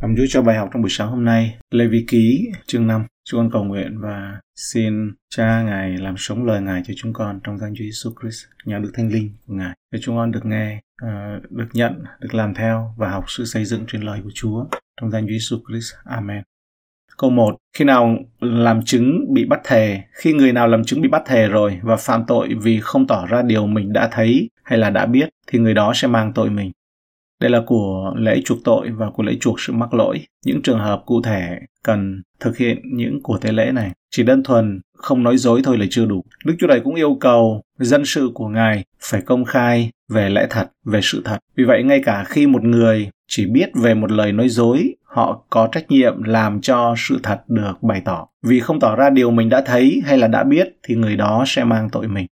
Cảm Chúa cho bài học trong buổi sáng hôm nay, Lê Vi Ký, chương 5. Chúng con cầu nguyện và xin Cha Ngài làm sống lời Ngài cho chúng con trong danh Chúa Jesus Christ, nhà Đức thanh Linh của Ngài, để chúng con được nghe, uh, được nhận, được làm theo và học sự xây dựng trên lời của Chúa trong danh Chúa Jesus Christ. Amen. Câu 1. Khi nào làm chứng bị bắt thề, khi người nào làm chứng bị bắt thề rồi và phạm tội vì không tỏ ra điều mình đã thấy hay là đã biết, thì người đó sẽ mang tội mình. Đây là của lễ chuộc tội và của lễ chuộc sự mắc lỗi. Những trường hợp cụ thể cần thực hiện những của tế lễ này. Chỉ đơn thuần không nói dối thôi là chưa đủ. Đức Chúa Trời cũng yêu cầu dân sự của Ngài phải công khai về lẽ thật, về sự thật. Vì vậy ngay cả khi một người chỉ biết về một lời nói dối, họ có trách nhiệm làm cho sự thật được bày tỏ. Vì không tỏ ra điều mình đã thấy hay là đã biết thì người đó sẽ mang tội mình.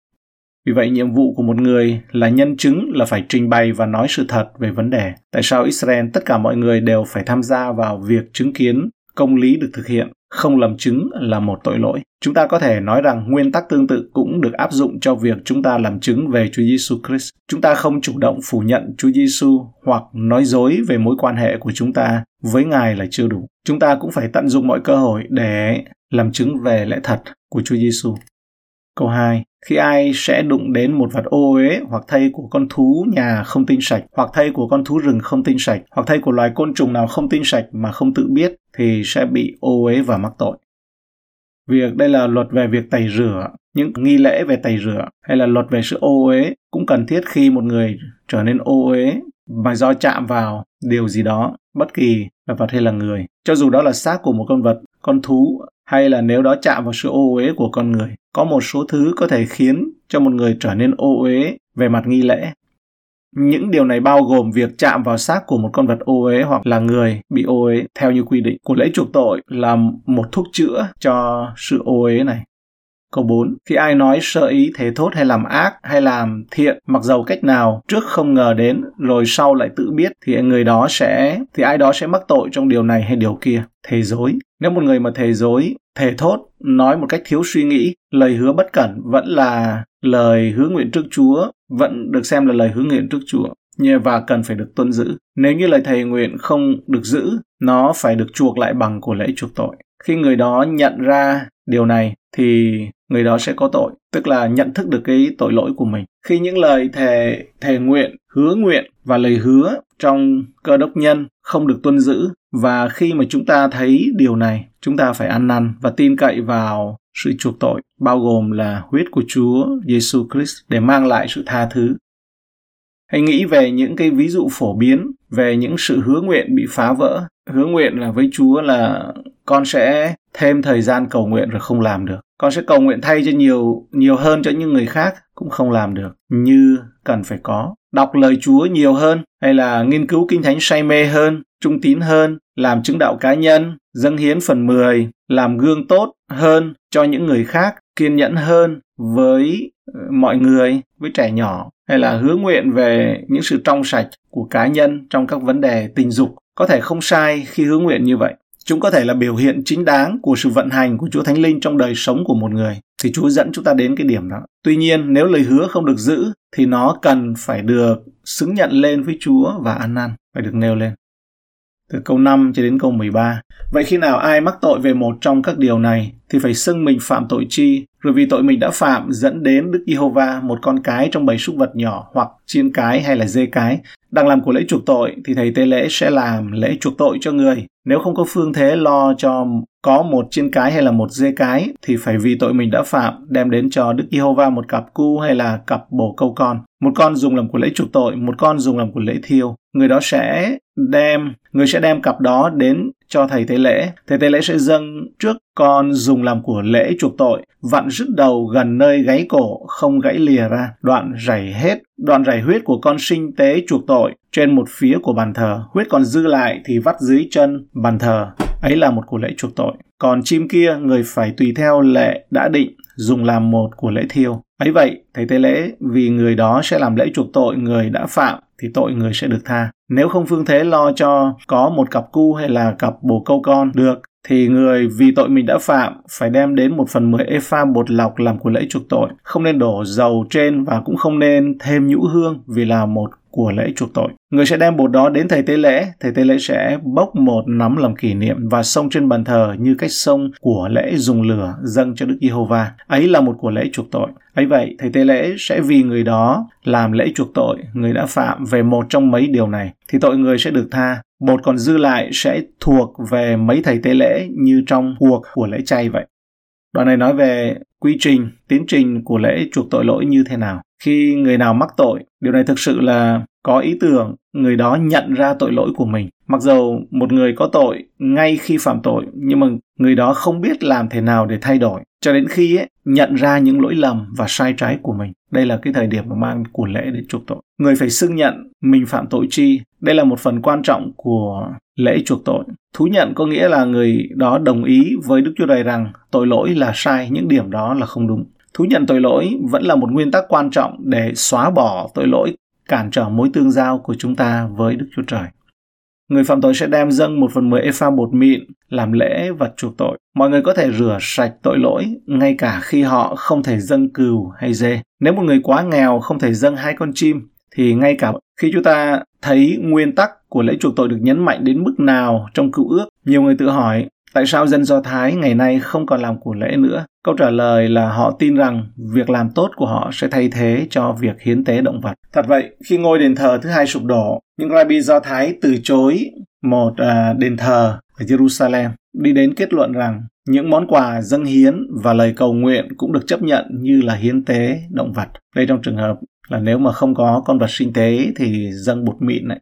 Vì vậy nhiệm vụ của một người là nhân chứng là phải trình bày và nói sự thật về vấn đề. Tại sao Israel tất cả mọi người đều phải tham gia vào việc chứng kiến công lý được thực hiện, không làm chứng là một tội lỗi. Chúng ta có thể nói rằng nguyên tắc tương tự cũng được áp dụng cho việc chúng ta làm chứng về Chúa Giêsu Christ. Chúng ta không chủ động phủ nhận Chúa Giêsu hoặc nói dối về mối quan hệ của chúng ta với Ngài là chưa đủ. Chúng ta cũng phải tận dụng mọi cơ hội để làm chứng về lẽ thật của Chúa Giêsu. Câu 2. Khi ai sẽ đụng đến một vật ô uế hoặc thây của con thú nhà không tinh sạch, hoặc thây của con thú rừng không tinh sạch, hoặc thây của loài côn trùng nào không tinh sạch mà không tự biết thì sẽ bị ô uế và mắc tội. Việc đây là luật về việc tẩy rửa, những nghi lễ về tẩy rửa hay là luật về sự ô uế cũng cần thiết khi một người trở nên ô uế mà do chạm vào điều gì đó, bất kỳ là vật hay là người. Cho dù đó là xác của một con vật, con thú hay là nếu đó chạm vào sự ô uế của con người. Có một số thứ có thể khiến cho một người trở nên ô uế về mặt nghi lễ. Những điều này bao gồm việc chạm vào xác của một con vật ô uế hoặc là người bị ô uế theo như quy định của lễ chuộc tội là một thuốc chữa cho sự ô uế này. Câu 4. Khi ai nói sơ ý thế thốt hay làm ác hay làm thiện mặc dầu cách nào trước không ngờ đến rồi sau lại tự biết thì người đó sẽ thì ai đó sẽ mắc tội trong điều này hay điều kia. Thề dối. Nếu một người mà thề dối, thề thốt, nói một cách thiếu suy nghĩ, lời hứa bất cẩn vẫn là lời hứa nguyện trước Chúa, vẫn được xem là lời hứa nguyện trước Chúa và cần phải được tuân giữ. Nếu như lời thề nguyện không được giữ, nó phải được chuộc lại bằng của lễ chuộc tội. Khi người đó nhận ra điều này thì người đó sẽ có tội, tức là nhận thức được cái tội lỗi của mình. Khi những lời thề thề nguyện, hứa nguyện và lời hứa trong cơ đốc nhân không được tuân giữ và khi mà chúng ta thấy điều này, chúng ta phải ăn năn và tin cậy vào sự chuộc tội, bao gồm là huyết của Chúa Giêsu Christ để mang lại sự tha thứ. Hãy nghĩ về những cái ví dụ phổ biến về những sự hứa nguyện bị phá vỡ. Hứa nguyện là với Chúa là con sẽ thêm thời gian cầu nguyện rồi không làm được. Con sẽ cầu nguyện thay cho nhiều nhiều hơn cho những người khác cũng không làm được như cần phải có. Đọc lời Chúa nhiều hơn hay là nghiên cứu kinh thánh say mê hơn, trung tín hơn, làm chứng đạo cá nhân, dâng hiến phần 10, làm gương tốt hơn cho những người khác, kiên nhẫn hơn với ờ, mọi người, với trẻ nhỏ hay là hứa nguyện về những sự trong sạch của cá nhân trong các vấn đề tình dục có thể không sai khi hướng nguyện như vậy Chúng có thể là biểu hiện chính đáng của sự vận hành của Chúa Thánh Linh trong đời sống của một người. Thì Chúa dẫn chúng ta đến cái điểm đó. Tuy nhiên, nếu lời hứa không được giữ, thì nó cần phải được xứng nhận lên với Chúa và ăn năn, phải được nêu lên. Từ câu 5 cho đến câu 13. Vậy khi nào ai mắc tội về một trong các điều này, thì phải xưng mình phạm tội chi, rồi vì tội mình đã phạm dẫn đến Đức Giê-hô-va một con cái trong bầy súc vật nhỏ hoặc chiên cái hay là dê cái đang làm của lễ chuộc tội thì thầy tế lễ sẽ làm lễ chuộc tội cho người. Nếu không có phương thế lo cho có một chiên cái hay là một dê cái thì phải vì tội mình đã phạm đem đến cho Đức Giê-hô-va một cặp cu hay là cặp bồ câu con. Một con dùng làm của lễ chuộc tội, một con dùng làm của lễ thiêu. Người đó sẽ đem, người sẽ đem cặp đó đến cho thầy tế lễ. Thầy tế lễ sẽ dâng trước con dùng làm của lễ chuộc tội, vặn rứt đầu gần nơi gáy cổ, không gãy lìa ra, đoạn rảy hết, đoạn rải huyết của con sinh tế chuộc tội trên một phía của bàn thờ, huyết còn dư lại thì vắt dưới chân bàn thờ. Ấy là một của lễ chuộc tội. Còn chim kia người phải tùy theo lệ đã định dùng làm một của lễ thiêu. Ấy vậy, thầy tế lễ vì người đó sẽ làm lễ chuộc tội người đã phạm thì tội người sẽ được tha. Nếu không phương thế lo cho có một cặp cu hay là cặp bồ câu con được thì người vì tội mình đã phạm phải đem đến một phần mười epha bột lọc làm của lễ chuộc tội. Không nên đổ dầu trên và cũng không nên thêm nhũ hương vì là một của lễ chuộc tội. Người sẽ đem bột đó đến thầy tế lễ, thầy tế lễ sẽ bốc một nắm làm kỷ niệm và xông trên bàn thờ như cách xông của lễ dùng lửa dâng cho Đức Giê-hô-va. Ấy là một của lễ chuộc tội. Ấy vậy, thầy tế lễ sẽ vì người đó làm lễ chuộc tội, người đã phạm về một trong mấy điều này, thì tội người sẽ được tha. Bột còn dư lại sẽ thuộc về mấy thầy tế lễ như trong cuộc của lễ chay vậy. Đoạn này nói về quy trình, tiến trình của lễ chuộc tội lỗi như thế nào. Khi người nào mắc tội, điều này thực sự là có ý tưởng người đó nhận ra tội lỗi của mình. Mặc dầu một người có tội ngay khi phạm tội, nhưng mà người đó không biết làm thế nào để thay đổi. Cho đến khi ấy, nhận ra những lỗi lầm và sai trái của mình. Đây là cái thời điểm mà mang của lễ để chuộc tội. Người phải xưng nhận mình phạm tội chi. Đây là một phần quan trọng của lễ chuộc tội. Thú nhận có nghĩa là người đó đồng ý với Đức Chúa Trời rằng tội lỗi là sai, những điểm đó là không đúng. Thú nhận tội lỗi vẫn là một nguyên tắc quan trọng để xóa bỏ tội lỗi cản trở mối tương giao của chúng ta với Đức Chúa Trời. Người phạm tội sẽ đem dâng một phần mười epha bột mịn làm lễ vật chuộc tội. Mọi người có thể rửa sạch tội lỗi ngay cả khi họ không thể dâng cừu hay dê. Nếu một người quá nghèo không thể dâng hai con chim, thì ngay cả khi chúng ta thấy nguyên tắc của lễ chuộc tội được nhấn mạnh đến mức nào trong cựu ước, nhiều người tự hỏi tại sao dân Do Thái ngày nay không còn làm của lễ nữa? Câu trả lời là họ tin rằng việc làm tốt của họ sẽ thay thế cho việc hiến tế động vật. Thật vậy, khi ngôi đền thờ thứ hai sụp đổ, những rabbi Do Thái từ chối một uh, đền thờ ở Jerusalem, đi đến kết luận rằng những món quà dâng hiến và lời cầu nguyện cũng được chấp nhận như là hiến tế động vật. Đây trong trường hợp là nếu mà không có con vật sinh tế thì dâng bột mịn này.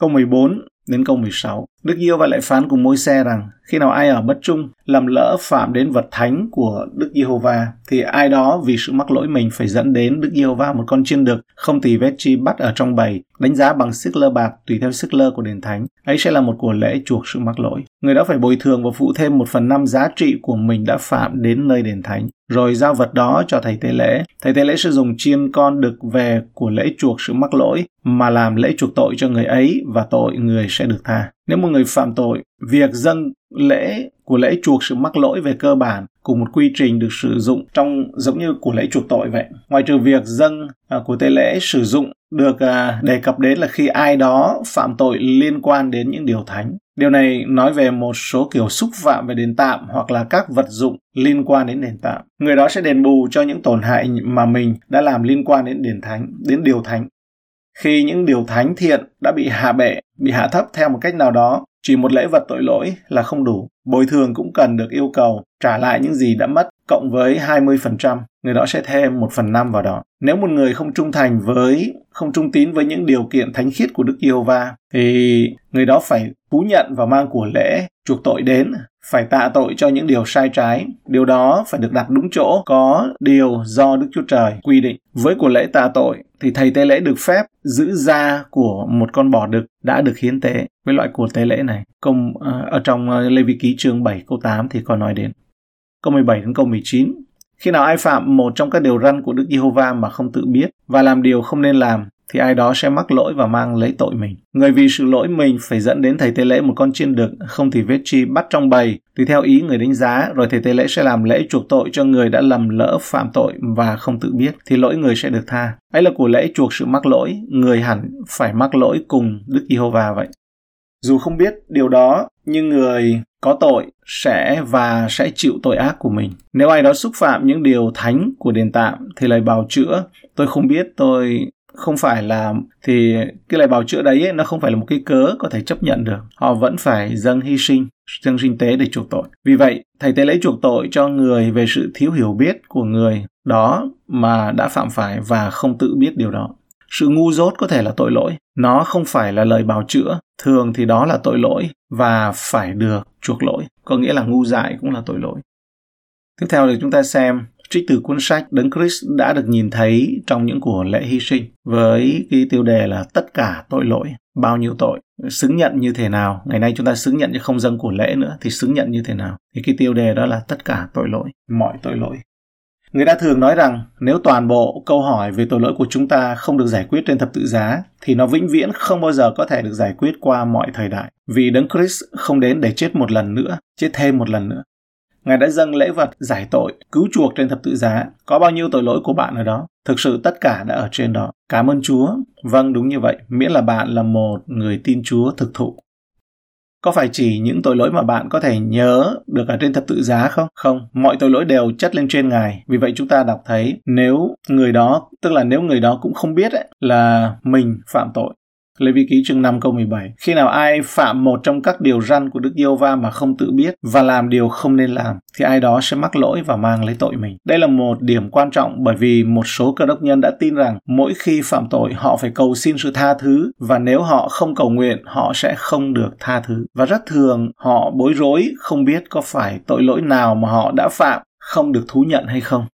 Câu 14 đến câu 16. Đức Yêu và lại phán cùng môi xe rằng khi nào ai ở bất trung, làm lỡ phạm đến vật thánh của Đức Giê-hô-va, thì ai đó vì sự mắc lỗi mình phải dẫn đến Đức Giê-hô-va một con chiên đực không tỳ vết chi bắt ở trong bầy, đánh giá bằng sức lơ bạc tùy theo sức lơ của đền thánh. Ấy sẽ là một của lễ chuộc sự mắc lỗi. Người đó phải bồi thường và phụ thêm một phần năm giá trị của mình đã phạm đến nơi đền thánh. Rồi giao vật đó cho thầy tế lễ. Thầy tế lễ sẽ dùng chiên con đực về của lễ chuộc sự mắc lỗi, mà làm lễ chuộc tội cho người ấy và tội người sẽ được tha nếu một người phạm tội, việc dâng lễ của lễ chuộc sự mắc lỗi về cơ bản cùng một quy trình được sử dụng trong giống như của lễ chuộc tội vậy. Ngoài trừ việc dâng à, của tế lễ sử dụng được à, đề cập đến là khi ai đó phạm tội liên quan đến những điều thánh. Điều này nói về một số kiểu xúc phạm về đền tạm hoặc là các vật dụng liên quan đến đền tạm. Người đó sẽ đền bù cho những tổn hại mà mình đã làm liên quan đến đền thánh, đến điều thánh. Khi những điều thánh thiện đã bị hạ bệ, bị hạ thấp theo một cách nào đó, chỉ một lễ vật tội lỗi là không đủ. Bồi thường cũng cần được yêu cầu trả lại những gì đã mất cộng với 20%, người đó sẽ thêm 1 phần 5 vào đó. Nếu một người không trung thành với, không trung tín với những điều kiện thánh khiết của Đức Giê-hô-va thì người đó phải thú nhận và mang của lễ chuộc tội đến phải tạ tội cho những điều sai trái. Điều đó phải được đặt đúng chỗ, có điều do Đức Chúa Trời quy định. Với của lễ tạ tội thì thầy tế lễ được phép giữ da của một con bò đực đã được hiến tế với loại của tế lễ này. Công uh, ở trong ờ, uh, Lê Vi ký chương 7 câu 8 thì có nói đến. Câu 17 đến câu 19. Khi nào ai phạm một trong các điều răn của Đức Giê-hô-va mà không tự biết và làm điều không nên làm thì ai đó sẽ mắc lỗi và mang lấy tội mình. Người vì sự lỗi mình phải dẫn đến thầy tế lễ một con chiên đực, không thì vết chi bắt trong bầy, tùy theo ý người đánh giá, rồi thầy tế lễ sẽ làm lễ chuộc tội cho người đã lầm lỡ phạm tội và không tự biết, thì lỗi người sẽ được tha. Ấy là của lễ chuộc sự mắc lỗi, người hẳn phải mắc lỗi cùng Đức Giê-hô-va vậy. Dù không biết điều đó, nhưng người có tội sẽ và sẽ chịu tội ác của mình. Nếu ai đó xúc phạm những điều thánh của đền tạm thì lời bào chữa, tôi không biết tôi không phải là thì cái lời bào chữa đấy ấy, nó không phải là một cái cớ có thể chấp nhận được. Họ vẫn phải dâng hy sinh dâng sinh tế để chuộc tội. Vì vậy thầy tế lễ chuộc tội cho người về sự thiếu hiểu biết của người đó mà đã phạm phải và không tự biết điều đó sự ngu dốt có thể là tội lỗi nó không phải là lời bào chữa thường thì đó là tội lỗi và phải được chuộc lỗi có nghĩa là ngu dại cũng là tội lỗi tiếp theo thì chúng ta xem trích từ cuốn sách Đấng Christ đã được nhìn thấy trong những của lễ hy sinh với cái tiêu đề là tất cả tội lỗi, bao nhiêu tội, xứng nhận như thế nào. Ngày nay chúng ta xứng nhận chứ không dâng của lễ nữa thì xứng nhận như thế nào. Thì cái tiêu đề đó là tất cả tội lỗi, mọi tội lỗi. Người ta thường nói rằng nếu toàn bộ câu hỏi về tội lỗi của chúng ta không được giải quyết trên thập tự giá thì nó vĩnh viễn không bao giờ có thể được giải quyết qua mọi thời đại. Vì Đấng Christ không đến để chết một lần nữa, chết thêm một lần nữa. Ngài đã dâng lễ vật giải tội, cứu chuộc trên thập tự giá. Có bao nhiêu tội lỗi của bạn ở đó? Thực sự tất cả đã ở trên đó. Cảm ơn Chúa. Vâng, đúng như vậy. Miễn là bạn là một người tin Chúa thực thụ. Có phải chỉ những tội lỗi mà bạn có thể nhớ được ở trên thập tự giá không? Không, mọi tội lỗi đều chất lên trên Ngài. Vì vậy chúng ta đọc thấy nếu người đó, tức là nếu người đó cũng không biết ấy, là mình phạm tội Lê Vi Ký chương 5 câu 17. Khi nào ai phạm một trong các điều răn của Đức Yêu Va mà không tự biết và làm điều không nên làm, thì ai đó sẽ mắc lỗi và mang lấy tội mình. Đây là một điểm quan trọng bởi vì một số cơ đốc nhân đã tin rằng mỗi khi phạm tội họ phải cầu xin sự tha thứ và nếu họ không cầu nguyện họ sẽ không được tha thứ. Và rất thường họ bối rối không biết có phải tội lỗi nào mà họ đã phạm không được thú nhận hay không.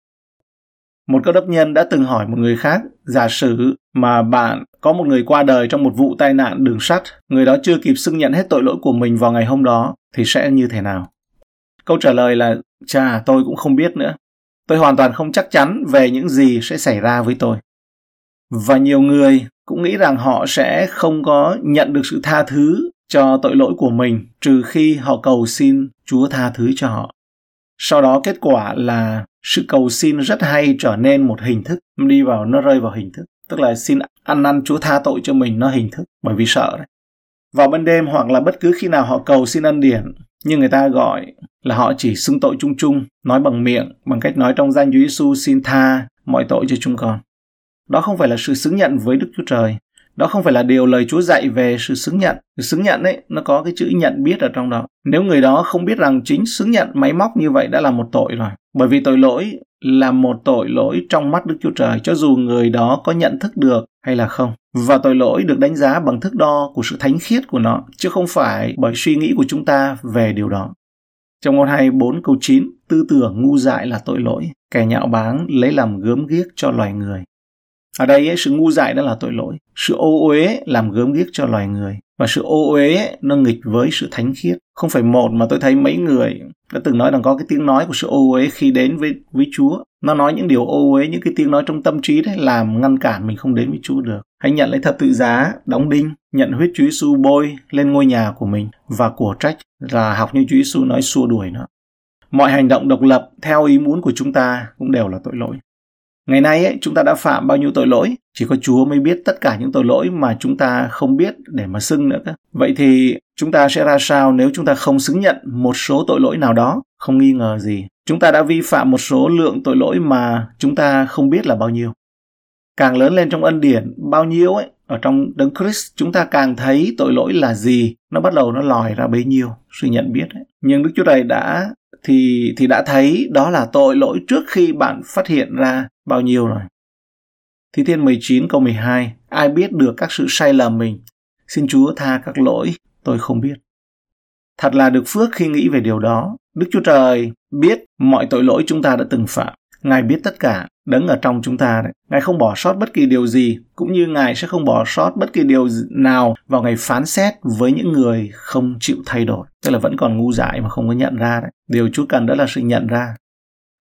Một cơ đốc nhân đã từng hỏi một người khác, giả sử mà bạn có một người qua đời trong một vụ tai nạn đường sắt, người đó chưa kịp xưng nhận hết tội lỗi của mình vào ngày hôm đó, thì sẽ như thế nào? Câu trả lời là, chà, tôi cũng không biết nữa. Tôi hoàn toàn không chắc chắn về những gì sẽ xảy ra với tôi. Và nhiều người cũng nghĩ rằng họ sẽ không có nhận được sự tha thứ cho tội lỗi của mình trừ khi họ cầu xin Chúa tha thứ cho họ. Sau đó kết quả là sự cầu xin rất hay trở nên một hình thức, đi vào nó rơi vào hình thức tức là xin ăn năn Chúa tha tội cho mình nó hình thức bởi vì sợ đấy. Vào ban đêm hoặc là bất cứ khi nào họ cầu xin ân điển, nhưng người ta gọi là họ chỉ xưng tội chung chung, nói bằng miệng, bằng cách nói trong danh Chúa Giêsu xin tha mọi tội cho chúng con. Đó không phải là sự xứng nhận với Đức Chúa Trời. Đó không phải là điều lời Chúa dạy về sự xứng nhận. Sự xứng nhận ấy, nó có cái chữ nhận biết ở trong đó. Nếu người đó không biết rằng chính xứng nhận máy móc như vậy đã là một tội rồi. Bởi vì tội lỗi là một tội lỗi trong mắt Đức Chúa Trời cho dù người đó có nhận thức được hay là không. Và tội lỗi được đánh giá bằng thước đo của sự thánh khiết của nó, chứ không phải bởi suy nghĩ của chúng ta về điều đó. Trong ngôn 24 câu 9, tư tưởng ngu dại là tội lỗi, kẻ nhạo báng lấy làm gớm ghiếc cho loài người. Ở đây ấy, sự ngu dại đó là tội lỗi, sự ô uế làm gớm ghiếc cho loài người. Và sự ô uế nó nghịch với sự thánh khiết. Không phải một mà tôi thấy mấy người đã từng nói rằng có cái tiếng nói của sự ô uế khi đến với với Chúa. Nó nói những điều ô uế những cái tiếng nói trong tâm trí đấy làm ngăn cản mình không đến với Chúa được. Hãy nhận lấy thập tự giá đóng đinh nhận huyết Chúa Giêsu bôi lên ngôi nhà của mình và của trách là học như Chúa Giêsu nói xua đuổi nó. Mọi hành động độc lập theo ý muốn của chúng ta cũng đều là tội lỗi. Ngày nay ấy, chúng ta đã phạm bao nhiêu tội lỗi, chỉ có Chúa mới biết tất cả những tội lỗi mà chúng ta không biết để mà xưng nữa. Vậy thì chúng ta sẽ ra sao nếu chúng ta không xứng nhận một số tội lỗi nào đó? Không nghi ngờ gì. Chúng ta đã vi phạm một số lượng tội lỗi mà chúng ta không biết là bao nhiêu. Càng lớn lên trong ân điển, bao nhiêu ấy, ở trong đấng Christ chúng ta càng thấy tội lỗi là gì, nó bắt đầu nó lòi ra bấy nhiêu, sự nhận biết ấy. Nhưng Đức Chúa Trời đã thì thì đã thấy đó là tội lỗi trước khi bạn phát hiện ra bao nhiêu rồi. Thi Thiên 19 câu 12 Ai biết được các sự sai lầm mình? Xin Chúa tha các lỗi, tôi không biết. Thật là được phước khi nghĩ về điều đó. Đức Chúa Trời biết mọi tội lỗi chúng ta đã từng phạm. Ngài biết tất cả, đấng ở trong chúng ta đấy. Ngài không bỏ sót bất kỳ điều gì, cũng như Ngài sẽ không bỏ sót bất kỳ điều nào vào ngày phán xét với những người không chịu thay đổi. Tức là vẫn còn ngu dại mà không có nhận ra đấy. Điều Chúa cần đó là sự nhận ra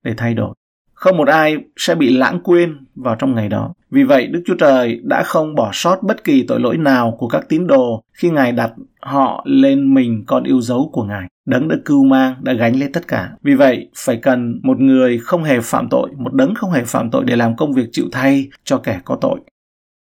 để thay đổi. Không một ai sẽ bị lãng quên vào trong ngày đó. Vì vậy, Đức Chúa Trời đã không bỏ sót bất kỳ tội lỗi nào của các tín đồ khi Ngài đặt họ lên mình con yêu dấu của Ngài. Đấng đã cưu mang, đã gánh lên tất cả. Vì vậy, phải cần một người không hề phạm tội, một đấng không hề phạm tội để làm công việc chịu thay cho kẻ có tội.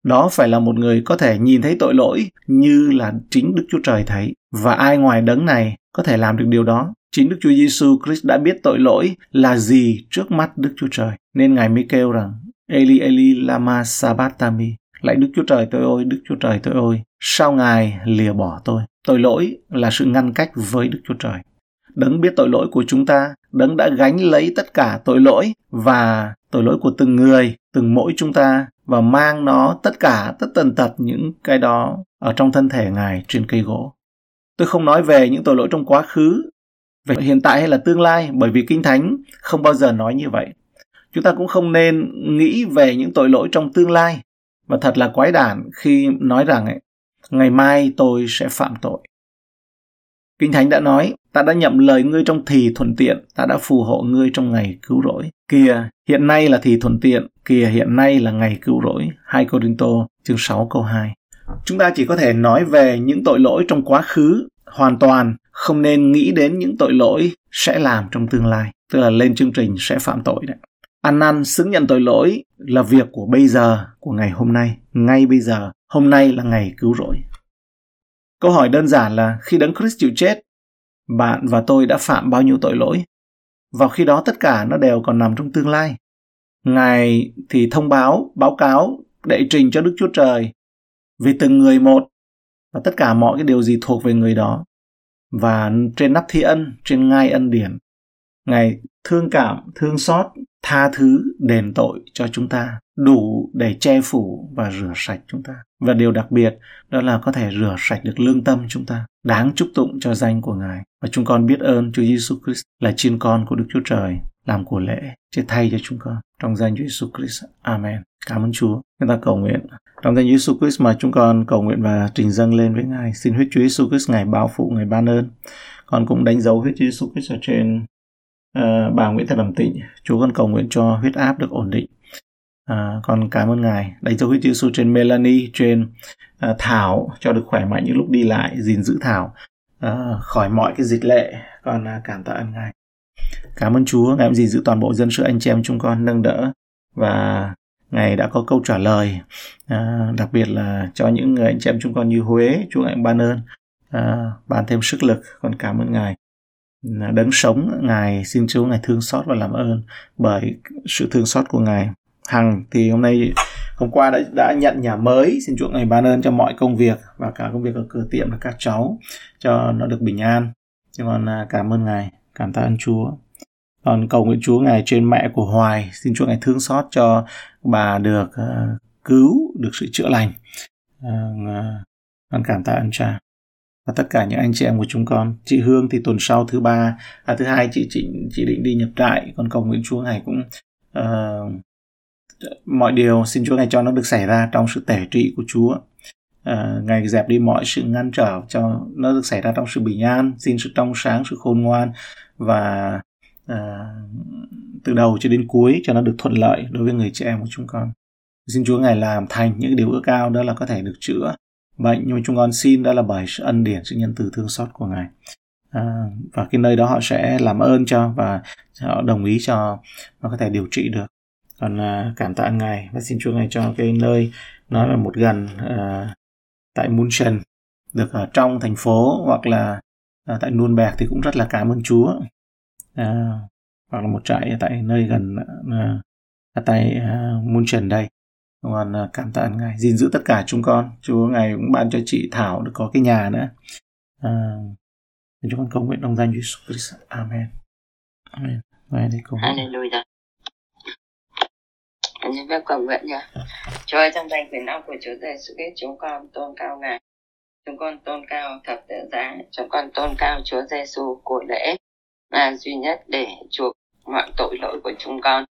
Đó phải là một người có thể nhìn thấy tội lỗi như là chính Đức Chúa Trời thấy. Và ai ngoài đấng này có thể làm được điều đó? Chính Đức Chúa Giêsu Christ đã biết tội lỗi là gì trước mắt Đức Chúa Trời, nên Ngài mới kêu rằng Eli Eli lama sabatami. Lạy Đức Chúa Trời tôi ơi, Đức Chúa Trời tôi ơi, sao Ngài lìa bỏ tôi? Tội lỗi là sự ngăn cách với Đức Chúa Trời. Đấng biết tội lỗi của chúng ta, đấng đã gánh lấy tất cả tội lỗi và tội lỗi của từng người, từng mỗi chúng ta và mang nó tất cả tất tần tật những cái đó ở trong thân thể Ngài trên cây gỗ. Tôi không nói về những tội lỗi trong quá khứ về hiện tại hay là tương lai bởi vì kinh thánh không bao giờ nói như vậy chúng ta cũng không nên nghĩ về những tội lỗi trong tương lai. Và thật là quái đản khi nói rằng ấy, ngày mai tôi sẽ phạm tội. Kinh thánh đã nói ta đã nhậm lời ngươi trong thì thuận tiện ta đã phù hộ ngươi trong ngày cứu rỗi. Kìa hiện nay là thì thuận tiện kìa hiện nay là ngày cứu rỗi. 2 Corinto chương 6 câu 2 chúng ta chỉ có thể nói về những tội lỗi trong quá khứ hoàn toàn không nên nghĩ đến những tội lỗi sẽ làm trong tương lai, tức là lên chương trình sẽ phạm tội đấy. Ăn năn xứng nhận tội lỗi là việc của bây giờ, của ngày hôm nay, ngay bây giờ. Hôm nay là ngày cứu rỗi. Câu hỏi đơn giản là khi Đấng Christ chịu chết, bạn và tôi đã phạm bao nhiêu tội lỗi? Vào khi đó tất cả nó đều còn nằm trong tương lai. Ngài thì thông báo, báo cáo, đệ trình cho Đức Chúa Trời về từng người một và tất cả mọi cái điều gì thuộc về người đó. Và trên nắp thi ân, trên ngai ân điển, Ngài thương cảm, thương xót, tha thứ, đền tội cho chúng ta, đủ để che phủ và rửa sạch chúng ta. Và điều đặc biệt đó là có thể rửa sạch được lương tâm chúng ta, đáng chúc tụng cho danh của Ngài. Và chúng con biết ơn Chúa Giêsu Christ là chiên con của Đức Chúa Trời, làm của lễ, chết thay cho chúng con. Trong danh Chúa Giêsu Christ. Amen. Cảm ơn Chúa. Chúng ta cầu nguyện. Trong danh Chúa Giêsu Christ mà chúng con cầu nguyện và trình dâng lên với Ngài. Xin huyết Chúa Giêsu Christ Ngài bao phủ, Ngài ban ơn. Con cũng đánh dấu huyết Chúa Giêsu Christ ở trên Ờ, bà Nguyễn Thị Đầm Tịnh. chú con cầu nguyện cho huyết áp được ổn định. À, con cảm ơn Ngài đánh dấu huyết chữ Giêsu trên Melanie, trên à, Thảo cho được khỏe mạnh những lúc đi lại, gìn giữ Thảo à, khỏi mọi cái dịch lệ. Con à, cảm tạ ơn Ngài. Cảm ơn Chúa, Ngài gìn giữ toàn bộ dân sự anh chị em chúng con nâng đỡ và Ngài đã có câu trả lời à, đặc biệt là cho những người anh chị em chúng con như Huế, Chúa Ngài ban ơn à, ban thêm sức lực, con cảm ơn Ngài đấng sống ngài xin chúa ngài thương xót và làm ơn bởi sự thương xót của ngài. Hằng thì hôm nay hôm qua đã đã nhận nhà mới. Xin chúa ngài ban ơn cho mọi công việc và cả công việc ở cửa tiệm là các cháu cho nó được bình an. Cho con à, cảm ơn ngài cảm tạ ơn chúa. Còn cầu nguyện chúa ngài trên mẹ của hoài xin chúa ngài thương xót cho bà được uh, cứu được sự chữa lành. Uh, con cảm tạ ơn cha và tất cả những anh chị em của chúng con chị Hương thì tuần sau thứ ba à, thứ hai chị chị chị định đi nhập trại còn cầu nguyện Chúa ngài cũng uh, mọi điều xin Chúa ngài cho nó được xảy ra trong sự tể trị của Chúa. Uh, ngài dẹp đi mọi sự ngăn trở cho nó được xảy ra trong sự bình an xin sự trong sáng sự khôn ngoan và uh, từ đầu cho đến cuối cho nó được thuận lợi đối với người chị em của chúng con. Xin Chúa ngài làm thành những điều ước cao đó là có thể được chữa bệnh nhưng mà chúng con xin đó là bởi sự ân điển sự nhân từ thương xót của ngài. À, và cái nơi đó họ sẽ làm ơn cho và họ đồng ý cho nó có thể điều trị được. Còn à, cảm tạ ngài và xin chúa ngài cho cái nơi nó là một gần à, tại Munchen được ở trong thành phố hoặc là à, tại Nuremberg thì cũng rất là cảm ơn chúa. À, hoặc là một trại tại nơi gần à, à tại à, Munchen đây còn à, cảm tạ ngài. Gìn giữ tất cả chúng con. Chúa ngài cũng ban cho chị thảo được có cái nhà nữa. À, chúng con cầu nguyện trong danh Jesus Christ. Amen. Amen. Ngài đi cầu Hallelujah. Anh em phép cầu nguyện nha. Chúa ơi trong danh quyền năng của Chúa Giêsu Christ chúng con tôn cao ngài. Chúng con tôn cao thập tự giá. Chúng con tôn cao Chúa Giêsu của lễ là duy nhất để chuộc mọi tội lỗi của chúng con